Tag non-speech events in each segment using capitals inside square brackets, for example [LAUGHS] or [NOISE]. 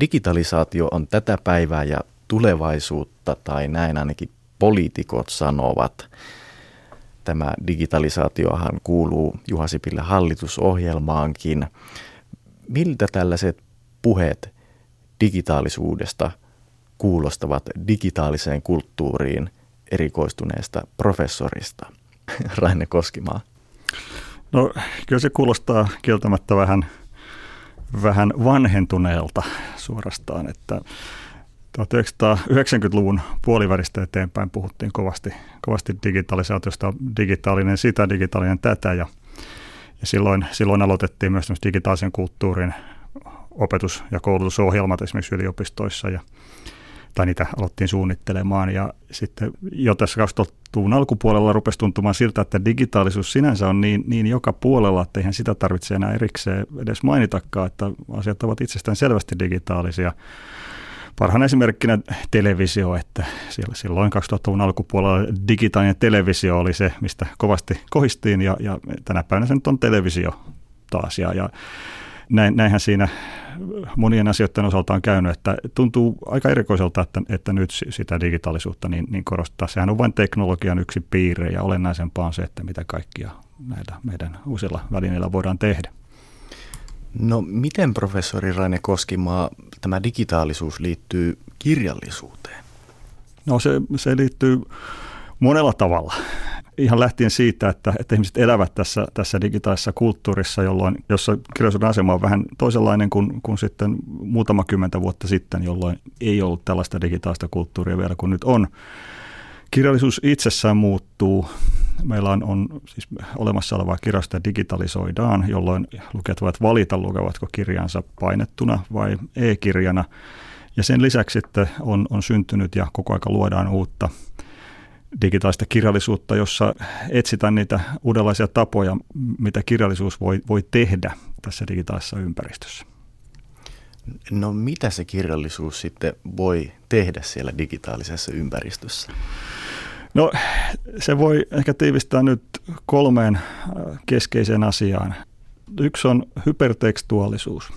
digitalisaatio on tätä päivää ja tulevaisuutta, tai näin ainakin poliitikot sanovat. Tämä digitalisaatiohan kuuluu Juha Sipilä hallitusohjelmaankin. Miltä tällaiset puheet digitaalisuudesta kuulostavat digitaaliseen kulttuuriin erikoistuneesta professorista? [LAUGHS] Raine Koskimaa. No kyllä se kuulostaa kieltämättä vähän, vähän vanhentuneelta suorastaan, että 1990-luvun puolivälistä eteenpäin puhuttiin kovasti, kovasti digitalisaatiosta, digitaalinen sitä, digitaalinen tätä ja, ja silloin, silloin aloitettiin myös digitaalisen kulttuurin opetus- ja koulutusohjelmat esimerkiksi yliopistoissa ja tai niitä aloittiin suunnittelemaan. Ja sitten jo tässä 2000-luvun alkupuolella rupesi tuntumaan siltä, että digitaalisuus sinänsä on niin, niin joka puolella, että eihän sitä tarvitse enää erikseen edes mainitakaan, että asiat ovat itsestään selvästi digitaalisia. Parhaan esimerkkinä televisio, että silloin 2000-luvun alkupuolella digitaalinen televisio oli se, mistä kovasti kohistiin ja, ja tänä päivänä se nyt on televisio taas. Ja, ja näin, näinhän siinä monien asioiden osalta on käynyt, että tuntuu aika erikoiselta, että, että nyt sitä digitaalisuutta niin, niin korostaa. Sehän on vain teknologian yksi piirre ja olennaisempaa on se, että mitä kaikkia näillä meidän uusilla välineillä voidaan tehdä. No miten professori Raine Koskimaa tämä digitaalisuus liittyy kirjallisuuteen? No se, se liittyy monella tavalla ihan lähtien siitä, että, että ihmiset elävät tässä, tässä digitaalisessa kulttuurissa, jolloin, jossa kirjallisuuden asema on vähän toisenlainen kuin, kuin sitten muutama kymmentä vuotta sitten, jolloin ei ollut tällaista digitaalista kulttuuria vielä kuin nyt on. Kirjallisuus itsessään muuttuu. Meillä on, on siis olemassa olevaa kirjasta digitalisoidaan, jolloin lukijat voivat valita, lukevatko kirjansa painettuna vai e-kirjana. Ja sen lisäksi sitten on, on syntynyt ja koko aika luodaan uutta – digitaalista kirjallisuutta, jossa etsitään niitä uudenlaisia tapoja, mitä kirjallisuus voi, voi tehdä tässä digitaalisessa ympäristössä. No mitä se kirjallisuus sitten voi tehdä siellä digitaalisessa ympäristössä? No se voi ehkä tiivistää nyt kolmeen äh, keskeiseen asiaan. Yksi on hypertekstuaalisuus.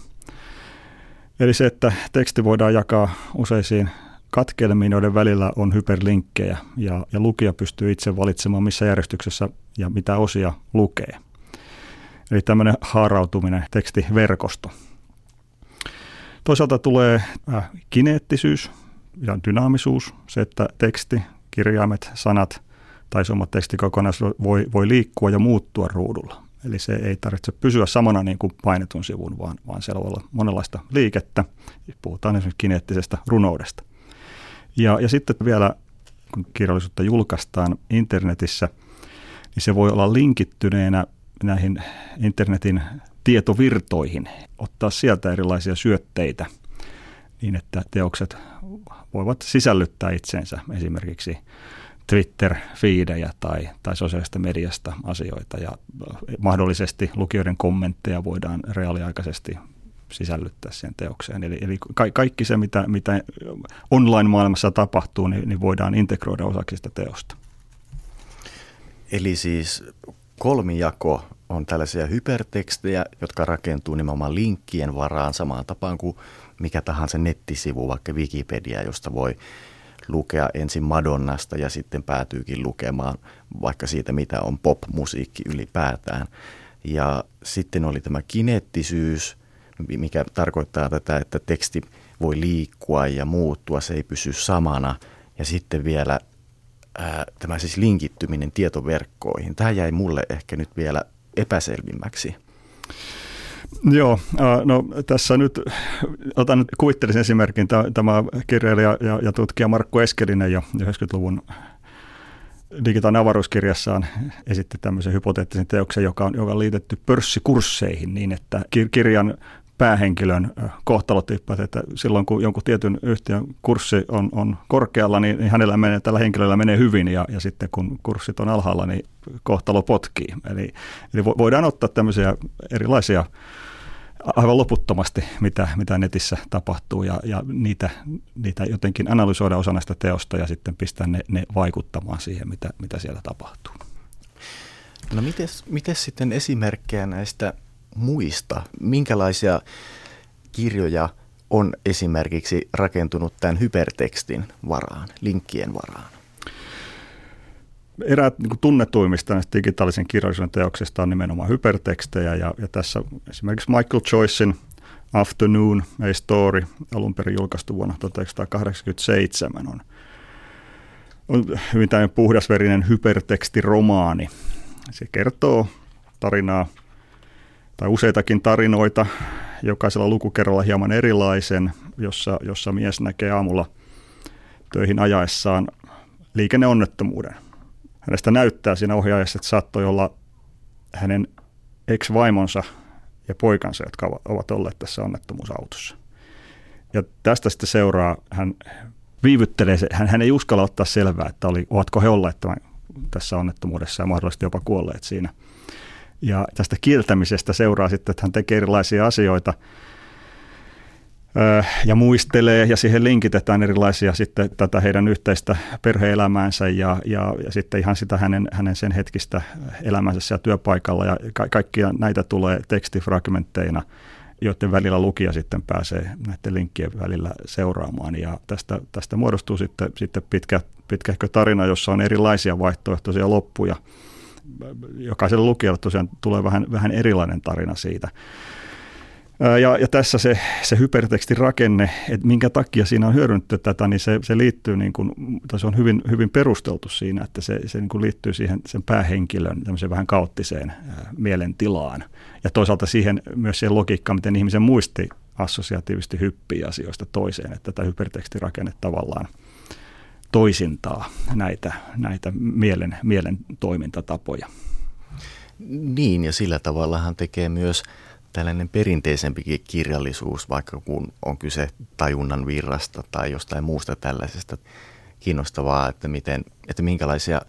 Eli se, että teksti voidaan jakaa useisiin katkelmiin, joiden välillä on hyperlinkkejä ja, ja lukija pystyy itse valitsemaan, missä järjestyksessä ja mitä osia lukee. Eli tämmöinen haarautuminen, tekstiverkosto. Toisaalta tulee äh, kineettisyys ja dynaamisuus, se, että teksti, kirjaimet, sanat tai summa tekstikokonaisuus voi, voi liikkua ja muuttua ruudulla. Eli se ei tarvitse pysyä samana niin kuin painetun sivun, vaan, vaan siellä voi olla monenlaista liikettä. Puhutaan esimerkiksi kineettisestä runoudesta. Ja, ja sitten vielä, kun kirjallisuutta julkaistaan internetissä, niin se voi olla linkittyneenä näihin internetin tietovirtoihin, ottaa sieltä erilaisia syötteitä niin, että teokset voivat sisällyttää itsensä esimerkiksi Twitter-fiidejä tai, tai sosiaalista mediasta asioita. Ja mahdollisesti lukijoiden kommentteja voidaan reaaliaikaisesti sisällyttää siihen teokseen. Eli, eli ka- kaikki se, mitä, mitä online-maailmassa tapahtuu, niin, niin voidaan integroida osaksi sitä teosta. Eli siis kolmijako on tällaisia hypertekstejä, jotka rakentuu nimenomaan linkkien varaan samaan tapaan kuin mikä tahansa nettisivu, vaikka Wikipedia, josta voi lukea ensin Madonnasta ja sitten päätyykin lukemaan vaikka siitä, mitä on pop-musiikki ylipäätään. Ja sitten oli tämä kineettisyys, mikä tarkoittaa tätä, että teksti voi liikkua ja muuttua, se ei pysy samana. Ja sitten vielä ää, tämä siis linkittyminen tietoverkkoihin. Tämä jäi mulle ehkä nyt vielä epäselvimmäksi. Joo, no tässä nyt otan kuvittelisen esimerkin. Tämä kirjailija ja, ja tutkija Markku Eskelinen jo 90-luvun digitaalinen avaruuskirjassaan esitti tämmöisen hypoteettisen teoksen, joka on, joka on liitetty pörssikursseihin niin, että kirjan päähenkilön kohtalotippat, että silloin kun jonkun tietyn yhtiön kurssi on, on korkealla, niin, niin hänellä menee, tällä henkilöllä menee hyvin ja, ja sitten kun kurssit on alhaalla, niin kohtalo potkii. Eli, eli voidaan ottaa tämmöisiä erilaisia aivan loputtomasti, mitä, mitä netissä tapahtuu ja, ja niitä, niitä jotenkin analysoida osa näistä teosta ja sitten pistää ne, ne vaikuttamaan siihen, mitä, mitä siellä tapahtuu. No miten sitten esimerkkejä näistä muista? Minkälaisia kirjoja on esimerkiksi rakentunut tämän hypertekstin varaan, linkkien varaan? Eräät niin tunnetuimmista näistä digitaalisen kirjallisuuden teoksista on nimenomaan hypertekstejä ja, ja tässä esimerkiksi Michael Joycein Afternoon, A Story, alun perin julkaistu vuonna 1987 on, on hyvin tämmöinen puhdasverinen hypertekstiromaani. Se kertoo tarinaa tai useitakin tarinoita, jokaisella lukukerralla hieman erilaisen, jossa, jossa mies näkee aamulla töihin ajaessaan liikenneonnettomuuden. Hänestä näyttää siinä ohjaajassa, että saattoi olla hänen ex-vaimonsa ja poikansa, jotka ovat olleet tässä onnettomuusautossa. Ja tästä sitten seuraa, hän viivyttelee, hän, hän ei uskalla ottaa selvää, että oli, ovatko he olleet tämän, tässä onnettomuudessa ja mahdollisesti jopa kuolleet siinä – ja tästä kieltämisestä seuraa sitten, että hän tekee erilaisia asioita ja muistelee ja siihen linkitetään erilaisia sitten tätä heidän yhteistä perheelämäänsä ja, ja, ja sitten ihan sitä hänen, hänen sen hetkistä elämänsä siellä työpaikalla ja ka- kaikkia näitä tulee tekstifragmentteina, joiden välillä lukija sitten pääsee näiden linkkien välillä seuraamaan ja tästä, tästä muodostuu sitten, sitten pitkä, pitkähkö tarina, jossa on erilaisia vaihtoehtoisia loppuja – jokaiselle lukijalle tosiaan tulee vähän, vähän erilainen tarina siitä. Ja, ja tässä se, se hypertekstin rakenne, että minkä takia siinä on hyödynnetty tätä, niin se, se liittyy, niin kuin, tai se on hyvin, hyvin perusteltu siinä, että se, se niin kuin liittyy siihen sen päähenkilön vähän kaoottiseen mielentilaan. Ja toisaalta siihen myös siihen logiikkaan, miten ihmisen muisti assosiaatiivisesti hyppii asioista toiseen, että tätä hypertekstirakenne tavallaan – toisintaa näitä, näitä mielen, mielen toimintatapoja. Niin, ja sillä tavallahan tekee myös tällainen perinteisempikin kirjallisuus, vaikka kun on kyse tajunnan virrasta tai jostain muusta tällaisesta kiinnostavaa, että, miten, että minkälaisia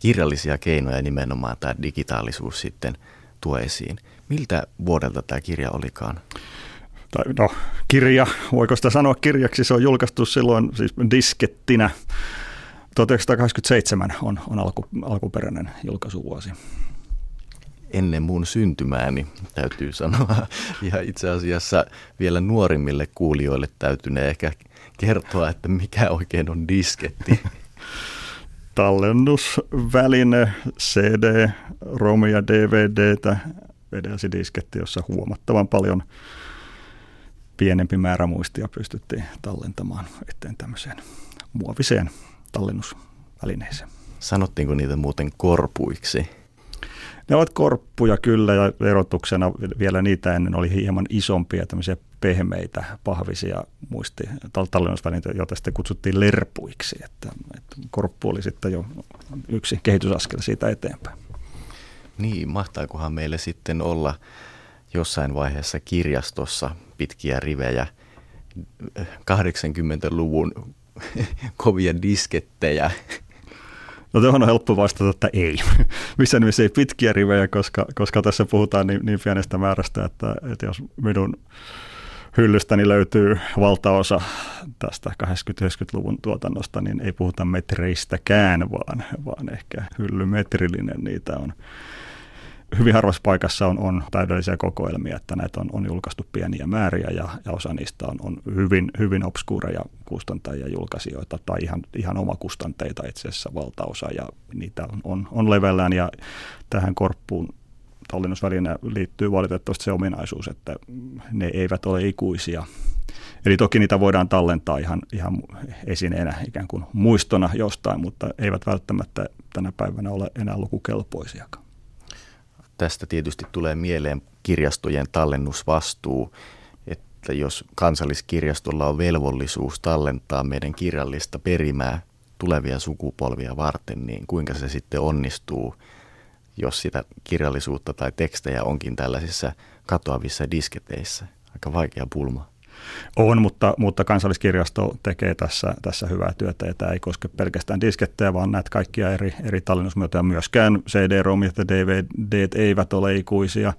kirjallisia keinoja nimenomaan tämä digitaalisuus sitten tuo esiin. Miltä vuodelta tämä kirja olikaan? Tai no, kirja, voiko sitä sanoa kirjaksi, se on julkaistu silloin siis diskettinä. 1987 on, on alku, alkuperäinen julkaisuvuosi. Ennen mun syntymääni täytyy sanoa. [LAUGHS] Ja itse asiassa vielä nuorimmille kuulijoille täytyy ehkä kertoa, että mikä oikein on disketti. [LAUGHS] Tallennusväline, CD, ROM ja DVDtä vedelsi disketti, jossa huomattavan paljon – pienempi määrä muistia pystyttiin tallentamaan eteen tämmöiseen muoviseen tallennusvälineeseen. Sanottiinko niitä muuten korpuiksi? Ne ovat korppuja kyllä ja erotuksena vielä niitä ennen oli hieman isompia tämmöisiä pehmeitä pahvisia muisti tallennusvälineitä, joita sitten kutsuttiin lerpuiksi. Että, että korppu oli sitten jo yksi kehitysaskel siitä eteenpäin. Niin, mahtaakohan meille sitten olla jossain vaiheessa kirjastossa pitkiä rivejä 80-luvun [LAUGHS] kovia diskettejä. No tuohon on helppo vastata, että ei. [LAUGHS] Missä nimessä ei pitkiä rivejä, koska, koska tässä puhutaan niin, niin pienestä määrästä, että, että jos minun hyllystäni löytyy valtaosa tästä 80-90-luvun tuotannosta, niin ei puhuta metreistäkään, vaan, vaan ehkä hyllymetrillinen niitä on hyvin harvassa paikassa on, on täydellisiä kokoelmia, että näitä on, on julkaistu pieniä määriä ja, ja osa niistä on, on hyvin, hyvin obskuureja kustantajia julkaisijoita tai ihan, ihan omakustanteita itse asiassa valtaosa ja niitä on, on, on levellään ja tähän korppuun tallennusväline liittyy valitettavasti se ominaisuus, että ne eivät ole ikuisia. Eli toki niitä voidaan tallentaa ihan, ihan esineenä ikään kuin muistona jostain, mutta eivät välttämättä tänä päivänä ole enää lukukelpoisiakaan. Tästä tietysti tulee mieleen kirjastojen tallennusvastuu, että jos kansalliskirjastolla on velvollisuus tallentaa meidän kirjallista perimää tulevia sukupolvia varten, niin kuinka se sitten onnistuu, jos sitä kirjallisuutta tai tekstejä onkin tällaisissa katoavissa disketeissä. Aika vaikea pulma. On, mutta, mutta kansalliskirjasto tekee tässä, tässä hyvää työtä ja tämä ei koske pelkästään diskettejä, vaan näitä kaikkia eri, eri tallennusmuotoja. Myöskään CD-ROMit ja DVD eivät ole ikuisia.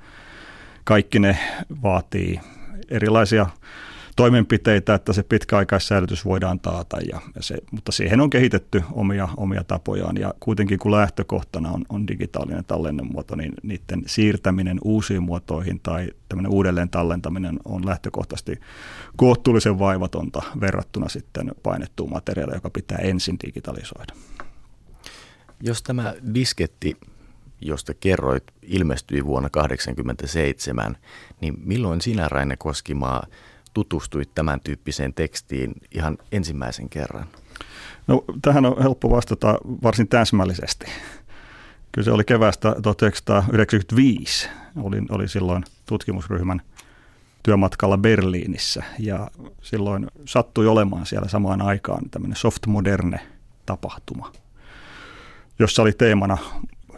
Kaikki ne vaatii erilaisia toimenpiteitä, että se pitkäaikaissäilytys voidaan taata, ja se, mutta siihen on kehitetty omia, omia tapojaan ja kuitenkin kun lähtökohtana on, on digitaalinen tallennemuoto, niin niiden siirtäminen uusiin muotoihin tai tämmöinen uudelleen tallentaminen on lähtökohtaisesti kohtuullisen vaivatonta verrattuna sitten painettuun materiaaliin, joka pitää ensin digitalisoida. Jos tämä disketti josta kerroit, ilmestyi vuonna 1987, niin milloin sinä, Raine Koskimaa, tutustuit tämän tyyppiseen tekstiin ihan ensimmäisen kerran? No, tähän on helppo vastata varsin täsmällisesti. Kyllä se oli kevästä 1995. Olin, oli silloin tutkimusryhmän työmatkalla Berliinissä ja silloin sattui olemaan siellä samaan aikaan tämmöinen soft moderne tapahtuma, jossa oli teemana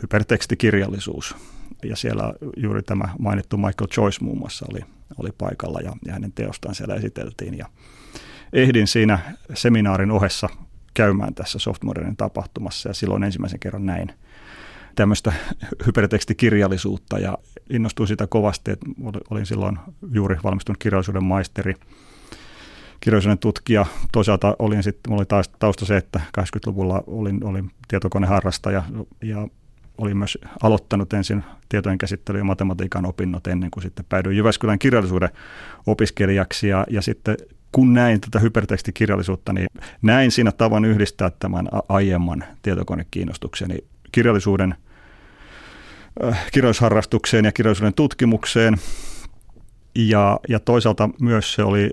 hypertekstikirjallisuus. Ja siellä juuri tämä mainittu Michael Joyce muun muassa oli, oli paikalla ja, ja hänen teostaan siellä esiteltiin. Ja ehdin siinä seminaarin ohessa käymään tässä softmodernin tapahtumassa ja silloin ensimmäisen kerran näin tämmöistä hypertekstikirjallisuutta ja innostuin sitä kovasti, että olin silloin juuri valmistunut kirjallisuuden maisteri, kirjallisuuden tutkija. Toisaalta olin sitten, oli taas tausta se, että 80-luvulla olin, olin tietokoneharrastaja ja olin myös aloittanut ensin tietojen käsittely- ja matematiikan opinnot ennen kuin sitten päädyin Jyväskylän kirjallisuuden opiskelijaksi ja, ja sitten kun näin tätä hypertekstikirjallisuutta, niin näin siinä tavan yhdistää tämän aiemman tietokonekiinnostukseni kirjallisuuden äh, kirjallisuusharrastukseen ja kirjallisuuden tutkimukseen. Ja, ja toisaalta myös se oli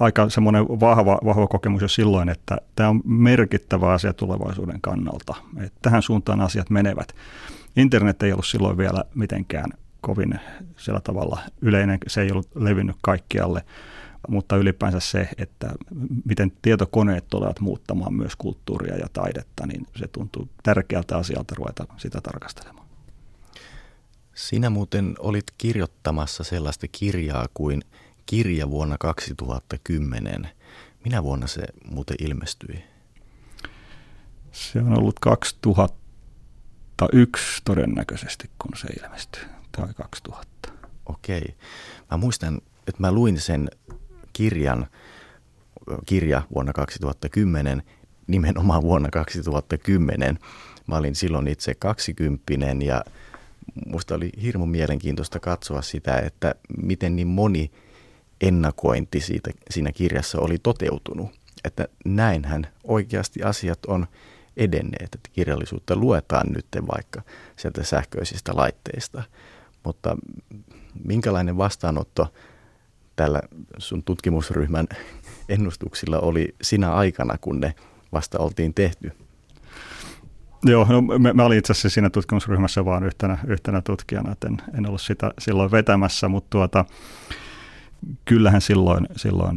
aika semmoinen vahva, vahva kokemus jo silloin, että tämä on merkittävä asia tulevaisuuden kannalta. Että tähän suuntaan asiat menevät. Internet ei ollut silloin vielä mitenkään kovin sillä tavalla yleinen, se ei ollut levinnyt kaikkialle, mutta ylipäänsä se, että miten tietokoneet tulevat muuttamaan myös kulttuuria ja taidetta, niin se tuntuu tärkeältä asialta ruveta sitä tarkastelemaan. Sinä muuten olit kirjoittamassa sellaista kirjaa kuin kirja vuonna 2010. Minä vuonna se muuten ilmestyi? Se on ollut 2001 todennäköisesti, kun se ilmestyi, tai 2000. Okei. Mä muistan, että mä luin sen kirjan, kirja vuonna 2010, nimenomaan vuonna 2010. Mä olin silloin itse kaksikymppinen ja musta oli hirmu mielenkiintoista katsoa sitä, että miten niin moni ennakointi siitä, siinä kirjassa oli toteutunut. Että näinhän oikeasti asiat on edenneet, että kirjallisuutta luetaan nyt vaikka sieltä sähköisistä laitteista. Mutta minkälainen vastaanotto tällä sun tutkimusryhmän ennustuksilla oli sinä aikana, kun ne vasta oltiin tehty? Joo, no, mä, mä olin itse asiassa siinä tutkimusryhmässä vaan yhtenä, yhtenä tutkijana, että en, en ollut sitä silloin vetämässä, mutta tuota, kyllähän silloin, silloin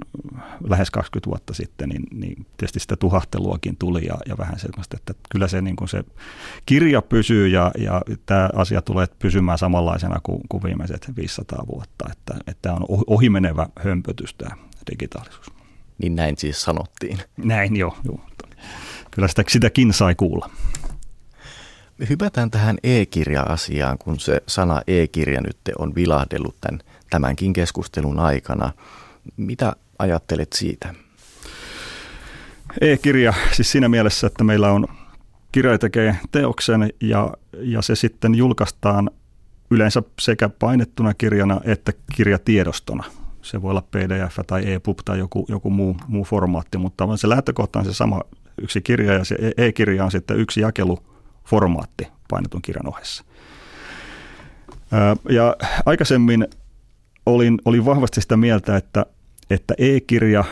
lähes 20 vuotta sitten, niin, niin tietysti sitä tuhahteluakin tuli ja, ja vähän semmoista, että kyllä se, niin kuin se kirja pysyy ja, ja tämä asia tulee pysymään samanlaisena kuin, kuin viimeiset 500 vuotta, että, että tämä on ohimenevä hömpötys tämä digitaalisuus. Niin näin siis sanottiin. Näin joo, joo. Kyllä sitä, sitäkin sai kuulla. Hypätään tähän e-kirja-asiaan, kun se sana e-kirja nyt on vilahdellut tämän, tämänkin keskustelun aikana. Mitä ajattelet siitä? E-kirja siis siinä mielessä, että meillä on kirja tekee teoksen ja, ja se sitten julkaistaan yleensä sekä painettuna kirjana että kirjatiedostona. Se voi olla PDF tai EPUB tai joku, joku muu, muu formaatti, mutta se lähtökohta on se sama yksi kirja ja se e-kirja on sitten yksi jakelu formaatti painetun kirjan ohessa. Ja aikaisemmin olin, olin vahvasti sitä mieltä, että, että e-kirja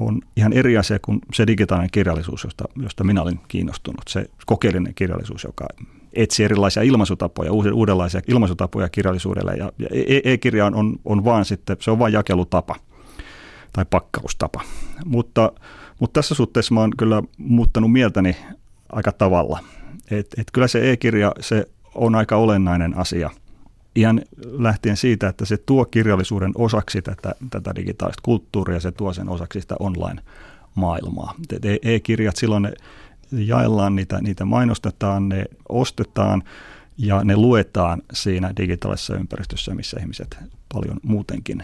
on ihan eri asia kuin se digitaalinen kirjallisuus, josta, josta minä olin kiinnostunut. Se kokeellinen kirjallisuus, joka etsi erilaisia ilmaisutapoja, uudenlaisia ilmaisutapoja kirjallisuudelle. Ja, ja e-, e-kirja on, on, on vaan sitten, se on vain jakelutapa tai pakkaustapa. Mutta, mutta tässä suhteessa mä oon kyllä muuttanut mieltäni aika tavalla. Et, et kyllä se e-kirja se on aika olennainen asia. Ihan lähtien siitä, että se tuo kirjallisuuden osaksi tätä, tätä digitaalista kulttuuria, se tuo sen osaksi sitä online-maailmaa. Et e, e-kirjat silloin ne jaellaan, niitä, niitä mainostetaan, ne ostetaan ja ne luetaan siinä digitaalisessa ympäristössä, missä ihmiset paljon muutenkin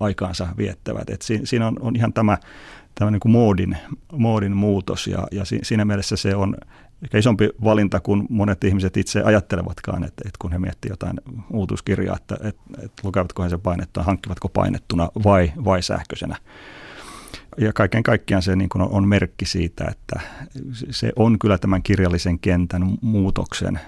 aikaansa viettävät. Et siinä on, on ihan tämä, tämä niin kuin moodin, moodin muutos ja, ja siinä mielessä se on ehkä isompi valinta kuin monet ihmiset itse ajattelevatkaan, että, että kun he miettivät jotain uutuuskirjaa, että, että, että lukevatko he sen painettua, hankkivatko painettuna vai, vai sähköisenä. Ja kaiken kaikkiaan se niin on, on merkki siitä, että se on kyllä tämän kirjallisen kentän muutoksen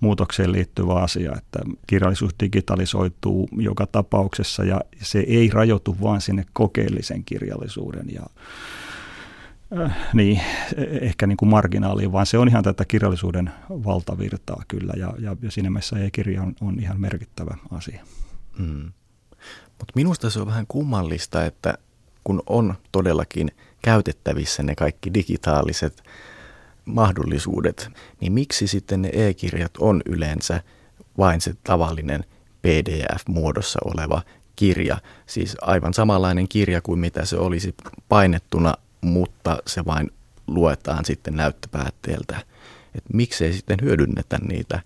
muutokseen liittyvä asia, että kirjallisuus digitalisoituu joka tapauksessa ja se ei rajoitu vain sinne kokeellisen kirjallisuuden ja niin, ehkä niin kuin marginaaliin, vaan se on ihan tätä kirjallisuuden valtavirtaa kyllä ja, ja, ja siinä mielessä e-kirja on, on ihan merkittävä asia. Mm. Mutta minusta se on vähän kummallista, että kun on todellakin käytettävissä ne kaikki digitaaliset mahdollisuudet, niin miksi sitten ne e-kirjat on yleensä vain se tavallinen PDF-muodossa oleva kirja, siis aivan samanlainen kirja kuin mitä se olisi painettuna, mutta se vain luetaan sitten näyttöpäätteeltä. Et miksei sitten hyödynnetä niitä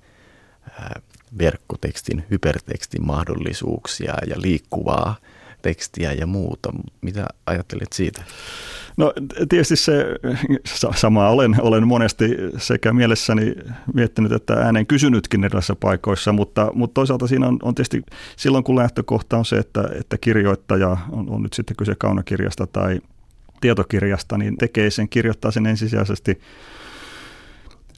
verkkotekstin, hypertekstin mahdollisuuksia ja liikkuvaa tekstiä ja muuta. Mitä ajattelet siitä? No tietysti se sama olen, olen monesti sekä mielessäni miettinyt että äänen kysynytkin erilaisissa paikoissa, mutta, mutta toisaalta siinä on, on tietysti silloin kun lähtökohta on se, että, että kirjoittaja on, on nyt sitten kyse kaunokirjasta tai tietokirjasta, niin tekee sen, kirjoittaa sen ensisijaisesti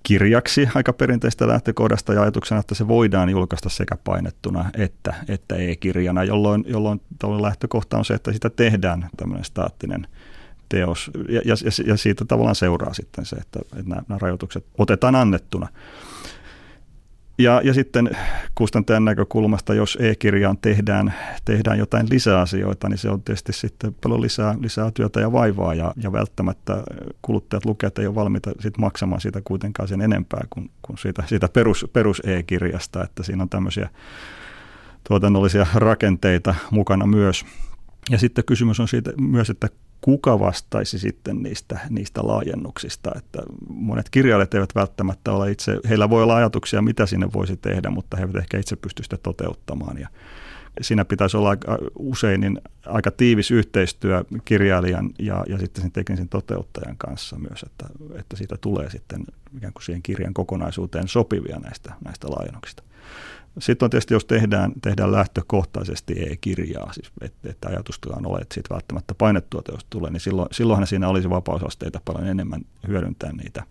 kirjaksi aika perinteistä lähtökohdasta ja ajatuksena, että se voidaan julkaista sekä painettuna että, että e-kirjana, jolloin, jolloin lähtökohta on se, että sitä tehdään tämmöinen staattinen teos. Ja, ja, ja siitä tavallaan seuraa sitten se, että, että nämä, nämä rajoitukset otetaan annettuna. Ja, ja sitten kustantajan näkökulmasta, jos e-kirjaan tehdään, tehdään jotain lisäasioita, niin se on tietysti sitten paljon lisää, lisää työtä ja vaivaa ja, ja välttämättä kuluttajat, lukijat ei ole valmiita sit maksamaan siitä kuitenkaan sen enempää kuin, kuin siitä, siitä perus, perus e-kirjasta, että siinä on tämmöisiä tuotannollisia rakenteita mukana myös. Ja sitten kysymys on siitä myös, että kuka vastaisi sitten niistä, niistä laajennuksista. Että monet kirjailijat eivät välttämättä ole itse, heillä voi olla ajatuksia, mitä sinne voisi tehdä, mutta he eivät ehkä itse pysty sitä toteuttamaan. Ja siinä pitäisi olla usein niin aika tiivis yhteistyö kirjailijan ja, ja sitten sen teknisen toteuttajan kanssa myös, että, että siitä tulee sitten ikään kuin siihen kirjan kokonaisuuteen sopivia näistä, näistä laajennuksista. Sitten on tietysti, jos tehdään, tehdään lähtökohtaisesti e-kirjaa, siis että, että ajatustakaan ole, että siitä välttämättä painettua teosta tulee, niin silloin, silloinhan siinä olisi vapausasteita paljon enemmän hyödyntää niitä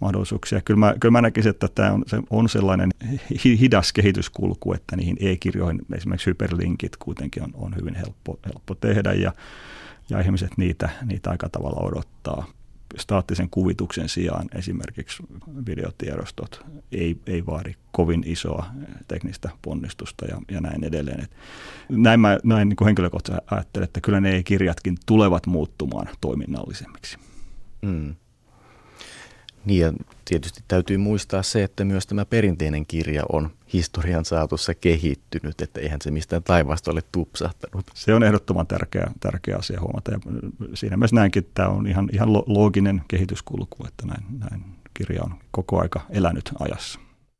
mahdollisuuksia. Kyllä mä, kyllä mä näkisin, että tämä on, se on sellainen hidas kehityskulku, että niihin e-kirjoihin esimerkiksi hyperlinkit kuitenkin on, on hyvin helppo, helppo tehdä ja, ja ihmiset niitä, niitä aika tavalla odottaa staattisen kuvituksen sijaan esimerkiksi videotiedostot ei, ei vaadi kovin isoa teknistä ponnistusta ja, ja näin edelleen. Et näin mä näin niin henkilökohtaisesti ajattelen, että kyllä ne kirjatkin tulevat muuttumaan toiminnallisemmiksi. Mm. Niin ja tietysti täytyy muistaa se, että myös tämä perinteinen kirja on historian saatossa kehittynyt, että eihän se mistään taivaasta ole tupsahtanut. Se on ehdottoman tärkeä, tärkeä asia huomata ja siinä myös näinkin, että tämä on ihan, ihan looginen kehityskulku, että näin, näin kirja on koko aika elänyt ajassa.